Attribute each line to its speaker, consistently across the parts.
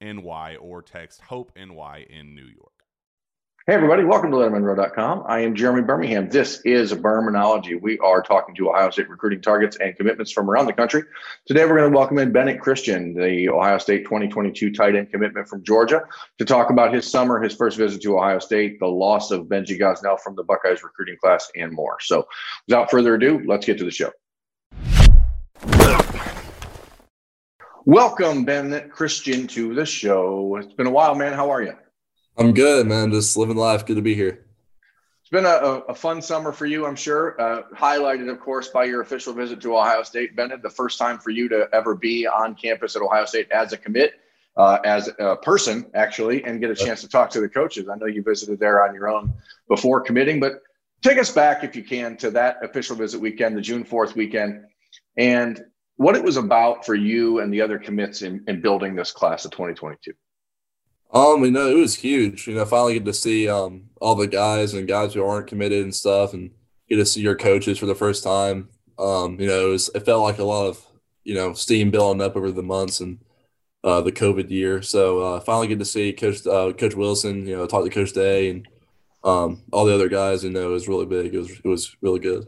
Speaker 1: NY or text Hope NY in New York.
Speaker 2: Hey, everybody, welcome to LettermenRow.com. I am Jeremy Birmingham. This is a Birminology. We are talking to Ohio State recruiting targets and commitments from around the country. Today, we're going to welcome in Bennett Christian, the Ohio State 2022 tight end commitment from Georgia, to talk about his summer, his first visit to Ohio State, the loss of Benji Gosnell from the Buckeyes recruiting class, and more. So, without further ado, let's get to the show. Welcome, Ben Christian, to the show. It's been a while, man. How are you?
Speaker 3: I'm good, man. Just living life. Good to be here.
Speaker 2: It's been a, a fun summer for you, I'm sure. Uh, highlighted, of course, by your official visit to Ohio State, Bennett. The first time for you to ever be on campus at Ohio State as a commit, uh, as a person, actually, and get a chance to talk to the coaches. I know you visited there on your own before committing, but take us back, if you can, to that official visit weekend, the June 4th weekend. And what it was about for you and the other commits in, in building this class of 2022.
Speaker 3: Um, you know, it was huge. You know, finally get to see um all the guys and guys who aren't committed and stuff, and get to see your coaches for the first time. Um, you know, it, was, it felt like a lot of you know steam building up over the months and uh, the COVID year. So uh, finally get to see Coach uh, Coach Wilson. You know, talk to Coach Day and um, all the other guys. You know, it was really big. It was it was really good.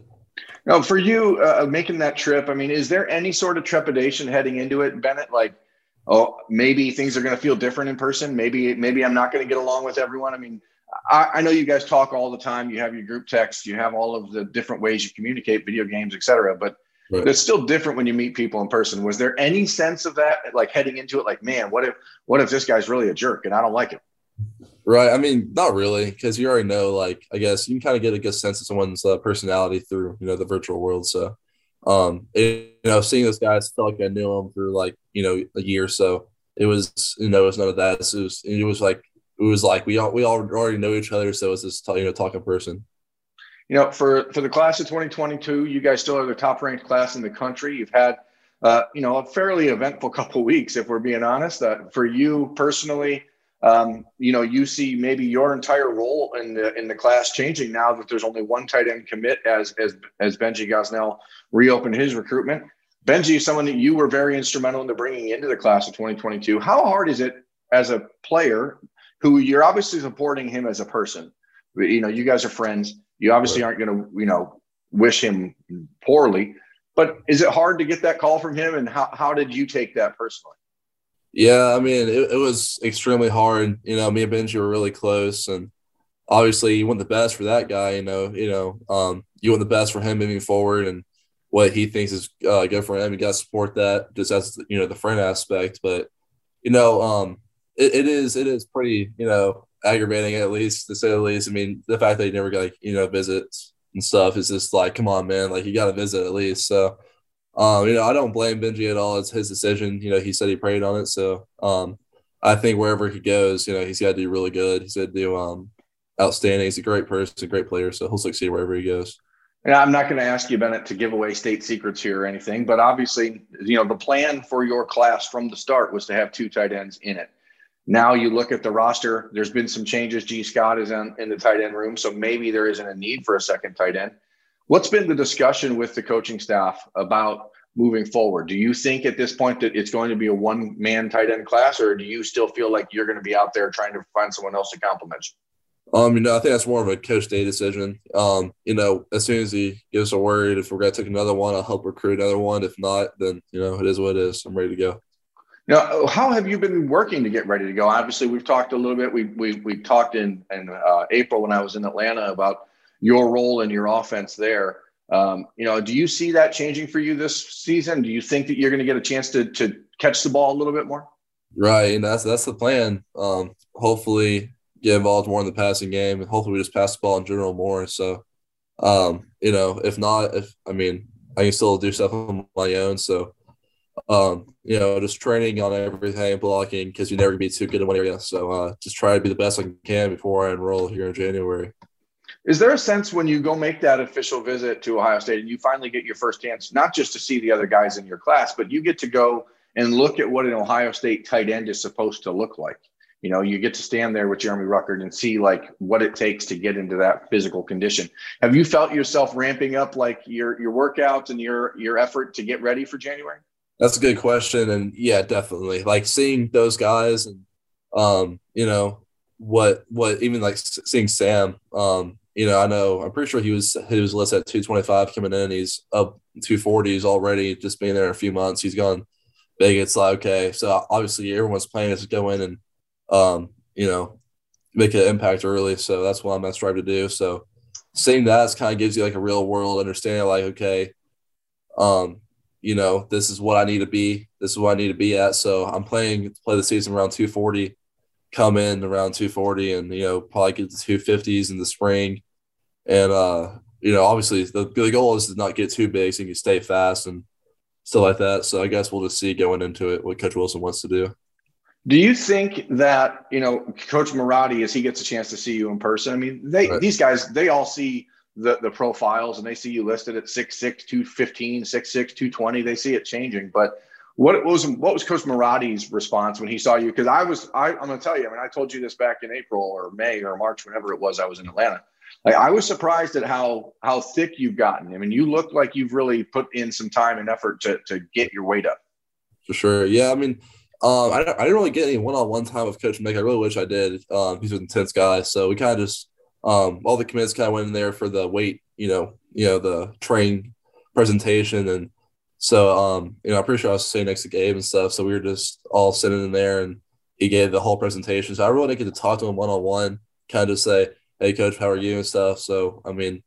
Speaker 2: Now, for you uh, making that trip, I mean, is there any sort of trepidation heading into it, Bennett? Like, oh, maybe things are going to feel different in person. Maybe, maybe I'm not going to get along with everyone. I mean, I, I, know you guys talk all the time. You have your group text. You have all of the different ways you communicate, video games, etc. But right. it's still different when you meet people in person. Was there any sense of that, like heading into it? Like, man, what if, what if this guy's really a jerk and I don't like him?
Speaker 3: Right. I mean, not really, because you already know. Like, I guess you can kind of get a good sense of someone's uh, personality through you know the virtual world. So, um, it, you know, seeing those guys felt like I knew them for like you know a year. Or so it was you know it was none of that. It was it was like it was like we all we all already know each other. So it was just you know talking person.
Speaker 2: You know, for for the class of 2022, you guys still are the top ranked class in the country. You've had uh, you know, a fairly eventful couple weeks, if we're being honest. Uh, for you personally, um, you know, you see maybe your entire role in the in the class changing now that there's only one tight end commit as as as Benji Gosnell reopened his recruitment. Benji is someone that you were very instrumental into bringing into the class of 2022. How hard is it as a player who you're obviously supporting him as a person? You know, you guys are friends. You obviously aren't going to, you know, wish him poorly. But is it hard to get that call from him? And how, how did you take that personally?
Speaker 3: Yeah, I mean, it, it was extremely hard. You know, me and Benji were really close, and obviously, you want the best for that guy. You know, you know, um, you want the best for him moving forward, and what he thinks is uh, good for him. You got to support that just as you know the friend aspect. But you know, um, it, it is it is pretty you know aggravating at least to say the least. I mean, the fact that he never got like you know visits and stuff is just like, come on, man, like you got to visit at least. So, um, you know, I don't blame Benji at all. It's his decision. You know, he said he prayed on it. So, um, I think wherever he goes, you know, he's got to do really good. He's got to do um outstanding. He's a great person, a great player, so he'll succeed wherever he goes.
Speaker 2: And I'm not going to ask you, Bennett, to give away state secrets here or anything, but obviously, you know, the plan for your class from the start was to have two tight ends in it. Now you look at the roster, there's been some changes. Gee Scott is in, in the tight end room, so maybe there isn't a need for a second tight end. What's been the discussion with the coaching staff about moving forward? Do you think at this point that it's going to be a one man tight end class, or do you still feel like you're going to be out there trying to find someone else to complement you?
Speaker 3: Um, you know, I think that's more of a coach day decision. Um, you know, as soon as he gives a word, if we're gonna take another one, I'll help recruit another one. If not, then you know, it is what it is. I'm ready to go.
Speaker 2: Now, how have you been working to get ready to go? Obviously, we've talked a little bit. We we we talked in in uh, April when I was in Atlanta about your role in your offense there. Um, you know, do you see that changing for you this season? Do you think that you're going to get a chance to to catch the ball a little bit more?
Speaker 3: Right, and that's that's the plan. Um, hopefully, get involved more in the passing game, and hopefully we just pass the ball in general more. So, um, you know, if not, if I mean, I can still do stuff on my own. So, um, you know, just training on everything, blocking, because you never be too good in one area. So, uh, just try to be the best I can before I enroll here in January.
Speaker 2: Is there a sense when you go make that official visit to Ohio State and you finally get your first chance, not just to see the other guys in your class, but you get to go and look at what an Ohio State tight end is supposed to look like? you know you get to stand there with jeremy ruckert and see like what it takes to get into that physical condition. Have you felt yourself ramping up like your your workouts and your your effort to get ready for january?
Speaker 3: That's a good question and yeah definitely. Like seeing those guys and um you know what what even like seeing sam um you know i know i'm pretty sure he was he was listed at 225 coming in he's up 240s already just being there a few months he's gone big it's like okay so obviously everyone's planning is to go in and um, you know, make an impact early. So that's what I'm to strive to do. So seeing that kind of gives you like a real world understanding, like, okay, um, you know, this is what I need to be. This is what I need to be at. So I'm playing play the season around 240, come in around 240, and you know probably get to 250s in the spring. And uh, you know, obviously the the goal is to not get too big so you can stay fast and stuff like that. So I guess we'll just see going into it what Coach Wilson wants to do.
Speaker 2: Do you think that you know Coach Marotti, as he gets a chance to see you in person? I mean, they right. these guys they all see the the profiles and they see you listed at 6'6", 215, 6'6", 220. They see it changing. But what was what was Coach Marotti's response when he saw you? Because I was I, I'm going to tell you. I mean, I told you this back in April or May or March, whenever it was. I was in Atlanta. Like, I was surprised at how how thick you've gotten. I mean, you look like you've really put in some time and effort to to get your weight up.
Speaker 3: For sure. Yeah. I mean um, I, I didn't really get any one-on-one time with Coach Mick. I really wish I did. Um, he's an intense guy, so we kind of just um, all the commits kind of went in there for the weight, you know, you know, the train presentation, and so um, you know, I'm pretty sure I was sitting next to Gabe and stuff. So we were just all sitting in there, and he gave the whole presentation. So I really didn't get to talk to him one-on-one, kind of say, "Hey, Coach, how are you?" and stuff. So I mean,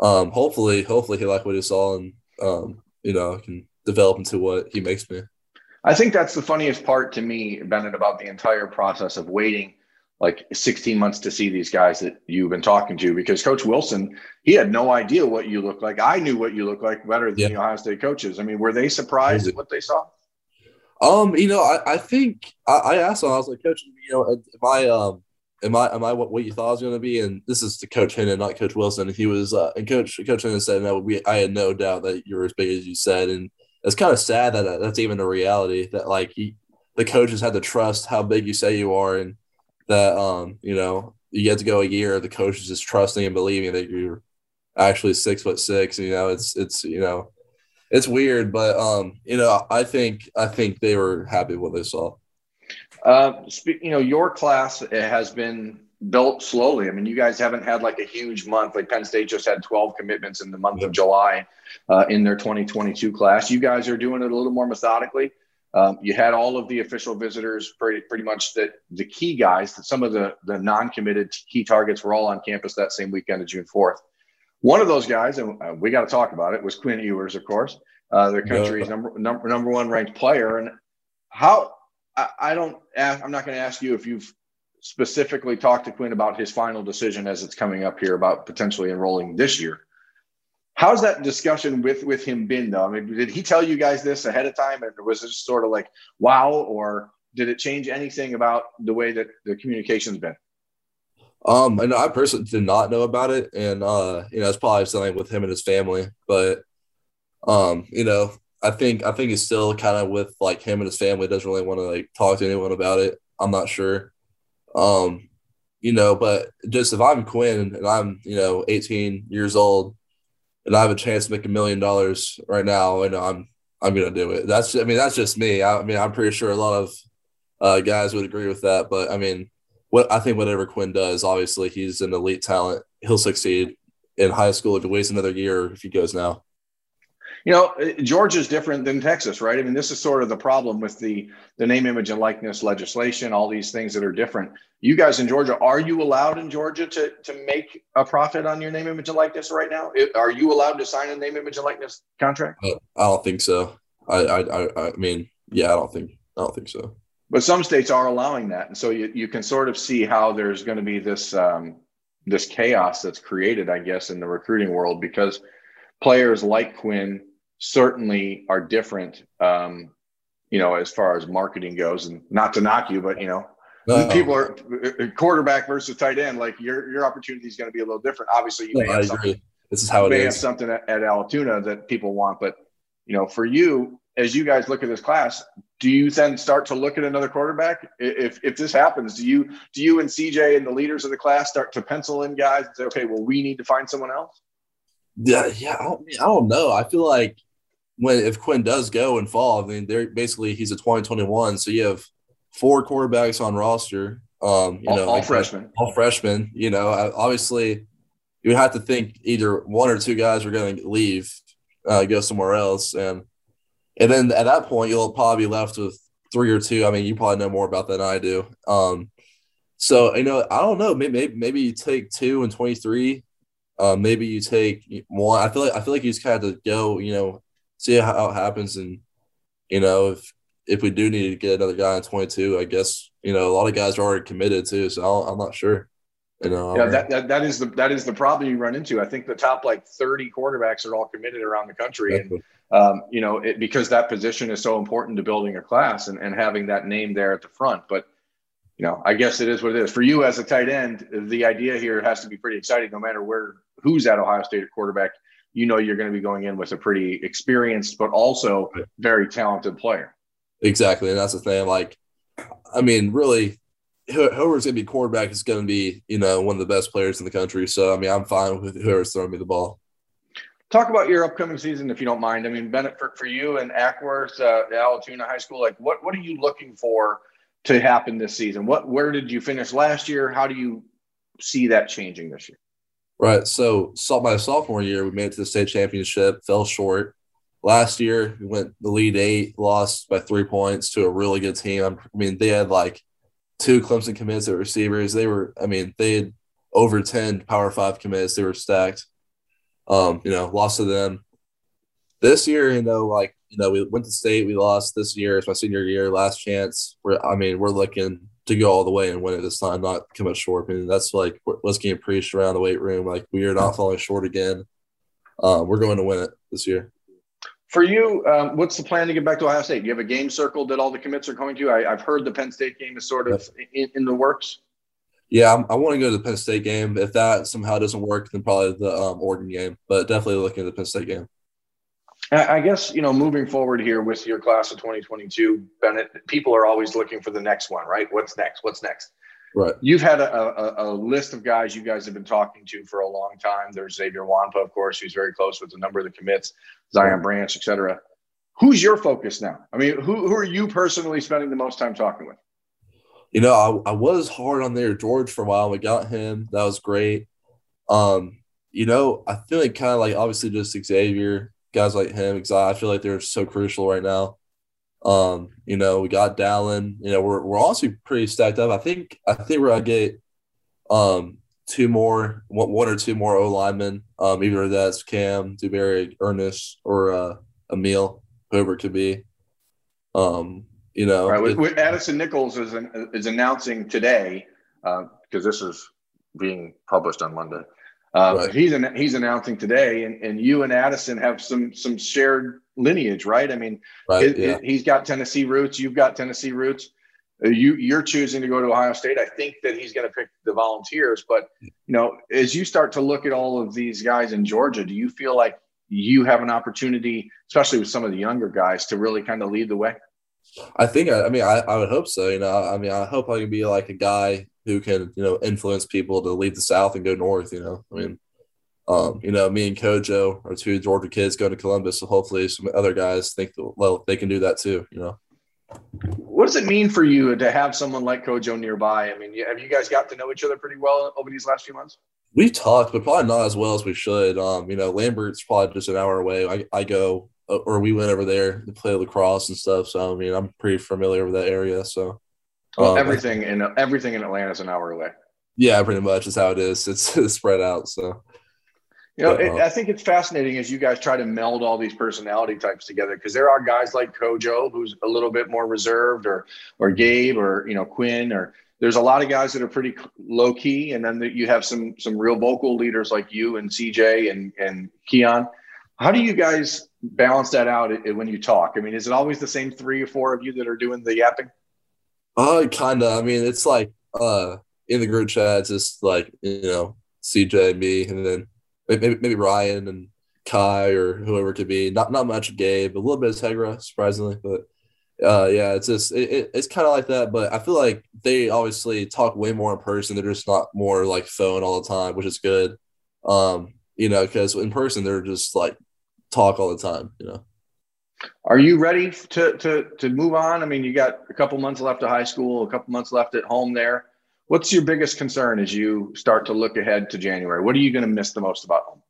Speaker 3: um, hopefully, hopefully he liked what he saw, and um, you know, can develop into what he makes me.
Speaker 2: I think that's the funniest part to me, Bennett, about the entire process of waiting like 16 months to see these guys that you've been talking to because Coach Wilson, he had no idea what you look like. I knew what you look like better than yeah. the Ohio State coaches. I mean, were they surprised at what they saw?
Speaker 3: Um, you know, I, I think I, I, asked him, I was like, Coach, you know, am I um am I am I what, what you thought I was gonna be? And this is to Coach Hennon, not Coach Wilson. He was uh and Coach Coach Hennon said, No, we I had no doubt that you're as big as you said. And it's kind of sad that that's even a reality that like he, the coaches had to trust how big you say you are and that um you know you get to go a year the coaches just trusting and believing that you're actually six foot six you know it's it's you know it's weird but um you know i think i think they were happy with what they saw
Speaker 2: uh you know your class has been built slowly. I mean, you guys haven't had like a huge month. Like Penn State just had 12 commitments in the month of July uh, in their 2022 class. You guys are doing it a little more methodically. Um, you had all of the official visitors, pretty pretty much that the key guys, that some of the the non-committed key targets were all on campus that same weekend of June 4th. One of those guys, and uh, we got to talk about it, was Quinn Ewers, of course, uh, the country's number number number one ranked player. And how I, I don't, ask, I'm not going to ask you if you've specifically talked to Quinn about his final decision as it's coming up here about potentially enrolling this year. How's that discussion with with him been though? I mean, did he tell you guys this ahead of time, and was it just sort of like wow, or did it change anything about the way that the communication's been?
Speaker 3: Um, and I personally did not know about it, and uh, you know, it's probably something with him and his family. But, um, you know, I think I think he's still kind of with like him and his family doesn't really want to like talk to anyone about it. I'm not sure. Um, you know, but just if I'm Quinn and I'm you know 18 years old and I have a chance to make a million dollars right now, and I'm I'm gonna do it. That's I mean that's just me. I, I mean I'm pretty sure a lot of uh, guys would agree with that. But I mean, what I think whatever Quinn does, obviously he's an elite talent. He'll succeed in high school if he waits another year if he goes now.
Speaker 2: You know, Georgia's different than Texas, right? I mean, this is sort of the problem with the the name, image, and likeness legislation. All these things that are different. You guys in Georgia, are you allowed in Georgia to to make a profit on your name, image, and likeness right now? Are you allowed to sign a name, image, and likeness contract?
Speaker 3: I don't think so. I I I mean, yeah, I don't think I don't think so.
Speaker 2: But some states are allowing that, and so you you can sort of see how there's going to be this um, this chaos that's created, I guess, in the recruiting world because players like Quinn certainly are different, um, you know, as far as marketing goes. And not to knock you, but you know, no. people are quarterback versus tight end. Like your your opportunity is going to be a little different. Obviously, you may, have, something,
Speaker 3: this is how it
Speaker 2: may
Speaker 3: is.
Speaker 2: have something at, at Allatoona that people want, but you know, for you, as you guys look at this class, do you then start to look at another quarterback? If if this happens, do you do you and CJ and the leaders of the class start to pencil in guys and say, okay, well, we need to find someone else?
Speaker 3: Yeah, yeah. I don't, I don't know. I feel like when if Quinn does go and fall, I mean, they're basically he's a 2021, so you have four quarterbacks on roster. Um, you
Speaker 2: all,
Speaker 3: know,
Speaker 2: all freshmen,
Speaker 3: all freshmen. You know, obviously, you have to think either one or two guys are going to leave, uh, go somewhere else, and and then at that point you'll probably be left with three or two. I mean, you probably know more about that than I do. Um, so you know, I don't know. Maybe maybe you take two and 23. Uh, maybe you take one. I feel like I feel like you just kind of go. You know, see how it happens. And, you know, if, if we do need to get another guy in 22, I guess, you know, a lot of guys are already committed too. So i am not sure. You know,
Speaker 2: yeah, that, that, that is the that is the problem you run into. I think the top like 30 quarterbacks are all committed around the country, and um, you know it, because that position is so important to building a class and, and having that name there at the front. But you know, I guess it is what it is for you as a tight end. The idea here has to be pretty exciting, no matter where who's at Ohio State at quarterback you know you're going to be going in with a pretty experienced but also very talented player.
Speaker 3: Exactly, and that's the thing. Like, I mean, really, whoever's going to be quarterback is going to be you know one of the best players in the country. So I mean, I'm fine with whoever's throwing me the ball.
Speaker 2: Talk about your upcoming season, if you don't mind. I mean, Bennett, for, for you and Acworth, uh, Allatoona High School, like what what are you looking for to happen this season? What where did you finish last year? How do you see that changing this year?
Speaker 3: Right. So, so my sophomore year, we made it to the state championship, fell short. Last year, we went the lead eight, lost by three points to a really good team. I mean, they had like two Clemson commits at receivers. They were, I mean, they had over 10 Power Five commits. They were stacked. Um, you know, lost to them. This year, you know, like, you know, we went to state, we lost this year. It's my senior year, last chance. We're, I mean, we're looking to go all the way and win it this time, not come up short. I mean, that's like what's getting preached around the weight room. Like we are not falling short again. Um, we're going to win it this year.
Speaker 2: For you, um, what's the plan to get back to Ohio State? Do you have a game circled that all the commits are coming to? I, have heard the Penn State game is sort of in, in the works.
Speaker 3: Yeah, I'm, i want to go to the Penn State game. If that somehow doesn't work, then probably the um, Oregon game. But definitely looking at the Penn State game.
Speaker 2: I guess you know, moving forward here with your class of 2022, Bennett, people are always looking for the next one, right? What's next? What's next?
Speaker 3: Right.
Speaker 2: You've had a, a, a, list of guys you guys have been talking to for a long time. There's Xavier Nwankpa, of course, who's very close with a number of the commits, Zion Branch, etc. Who's your focus now? I mean, who, who are you personally spending the most time talking with?
Speaker 3: You know, I, I was hard on there George for a while. We got him. That was great. Um, you know, I feel like kind of like obviously just Xavier guys like him because I feel like they're so crucial right now. Um, you know, we got Dallan. You know, we're we're also pretty stacked up. I think I think we're gonna get um two more, one, one or two more O linemen. Um, either that's Cam, Dewberry, Earnest, or uh, Aamil, whoever it could be. Um, you know,
Speaker 2: right.
Speaker 3: it-
Speaker 2: With, Addison Nichols is an, is announcing today because this is being published on Monday. Um,
Speaker 3: Right.
Speaker 2: He's an, he's announcing today, and, and you and Addison have some some shared lineage, right? I mean,
Speaker 3: right,
Speaker 2: it-
Speaker 3: yeah.
Speaker 2: it- he's got Tennessee roots. You've got Tennessee roots. Uh, You you're choosing to go to Ohio State. I think that he's going to pick the Volunteers. But you know, as you start to look at all of these guys in Georgia, do you feel like you have an opportunity, especially with some of the younger guys, to really kind of lead the way?
Speaker 3: I think I, I mean I, I would hope so. You know, I mean I hope I can be like a guy who can you know influence people to leave the South and go north. You know, I mean, um, you know, me and Kojo are two Georgia kids going to Columbus, so hopefully some other guys think that, well they can do that too. You know,
Speaker 2: What does it mean for you to have someone like Kojo nearby? I mean, have you guys got to know each other pretty well over these last few months?
Speaker 3: We've talked, but probably not as well as we should. Um, you know, Lambert's probably just an hour away. I, I go uh, or we went over there to play lacrosse and stuff. So I mean, I'm pretty familiar with that area. So
Speaker 2: Well,
Speaker 3: um,
Speaker 2: everything in everything in Atlanta is an hour away.
Speaker 3: yeah, pretty much is how it is. It's, it's spread out. So
Speaker 2: You know, it,
Speaker 3: Uh-huh.
Speaker 2: I think it's fascinating as you guys try to meld all these personality types together because there are guys like Kojo who's a little bit more reserved, or or Gabe, or you know Quinn, or there's a lot of guys that are pretty low key, and then you have some some real vocal leaders like you and CJ and and Keon. How do you guys balance that out when you talk? I mean, is it always the same three or four of you that are doing the yapping?
Speaker 3: Uh, kind of. I mean, it's like uh in the group chat, it's just like you know CJ, me, and then maybe maybe Ryan and Kai or whoever it could be. Not not much Gabe, a little bit of Tegra, surprisingly, but uh, yeah, it's just it, it, it's kind of like that. But I feel like they obviously talk way more in person. They're just not more like phone all the time, which is good. Um, you know, because in person they're just like talk all the time. You know.
Speaker 2: Are you ready to to to move on? I mean, you got a couple months left of high school, a couple months left at home there. What's your biggest concern as you start to look ahead to January? What are you going to miss the most about home?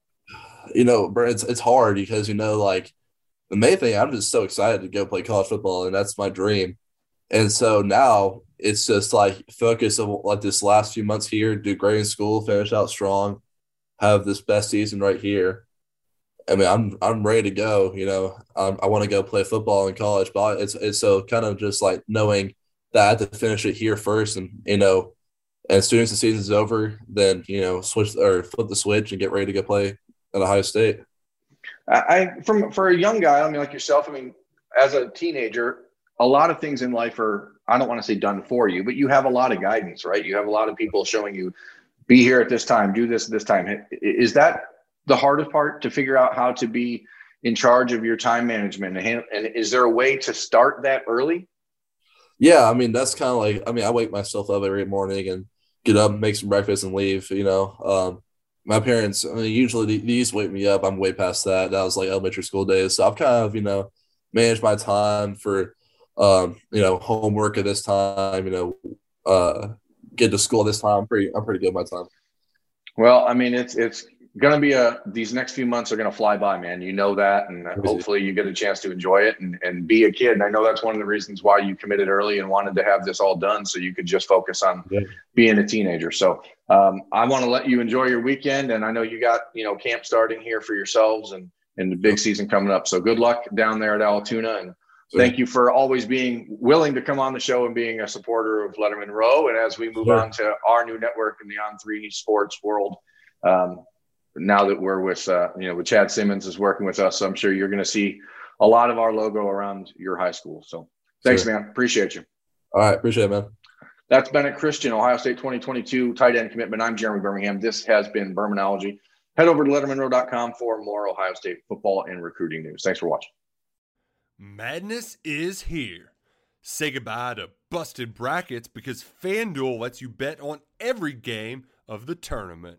Speaker 3: you know, it's it's hard because you know, like the main thing, I'm just so excited to go play college football, and that's my dream. And so now it's just like focus of like this last few months here, do great in school, finish out strong, have this best season right here. I mean, I'm I'm ready to go. You know, um, I want to go play football in college, but it's it's so kind of just like knowing that I have to finish it here first, and you know, and as soon as the season's over, then you know, switch or flip the switch and get ready to go play at Ohio State.
Speaker 2: I, I from for a young guy, I mean, like yourself. I mean, as a teenager, a lot of things in life are I don't want to say done for you, but you have a lot of guidance, right? You have a lot of people showing you, be here at this time, do this at this time. Is that the hardest part to figure out how to be in charge of your time management? And, and is there a way to start that early?
Speaker 3: Yeah, I mean that's kind of like I mean I wake myself up every morning and get up, make some breakfast, and leave. You know, um, my parents. I mean, usually they, they used to wake me up. I'm way past that. That was like elementary school days. So I've kind of you know managed my time for um, you know homework at this time. You know, uh, get to school this time. I'm pretty I'm pretty good with my time.
Speaker 2: Well, I mean, it's it's going to be a these next few months are going to fly by, man. You know that, and hopefully you get a chance to enjoy it and and be a kid. And I know that's one of the reasons why you committed early and wanted to have this all done, so you could just focus on
Speaker 3: Yeah.
Speaker 2: being a teenager. So um, I want to let you enjoy your weekend, and I know you got you know camp starting here for yourselves and and the big season coming up. So good luck down there at Altoona and. Thank you for always being willing to come on the show and being a supporter of Lettermen Row. And as we move
Speaker 3: Sure.
Speaker 2: on to our new network in the On Three Sports world, um, now that we're with uh, you know with Chad Simmons is working with us, so I'm sure you're going to see a lot of our logo around your high school. So thanks,
Speaker 3: Sure.
Speaker 2: man. Appreciate you.
Speaker 3: All right, appreciate it, man.
Speaker 2: That's Bennett Christian, Ohio State 2022 tight end commitment. I'm Jeremy Birmingham. This has been Birminology. Head over to lettermenrow.com for more Ohio State football and recruiting news. Thanks for watching.
Speaker 4: Madness is here. Say goodbye to busted brackets because FanDuel lets you bet on every game of the tournament.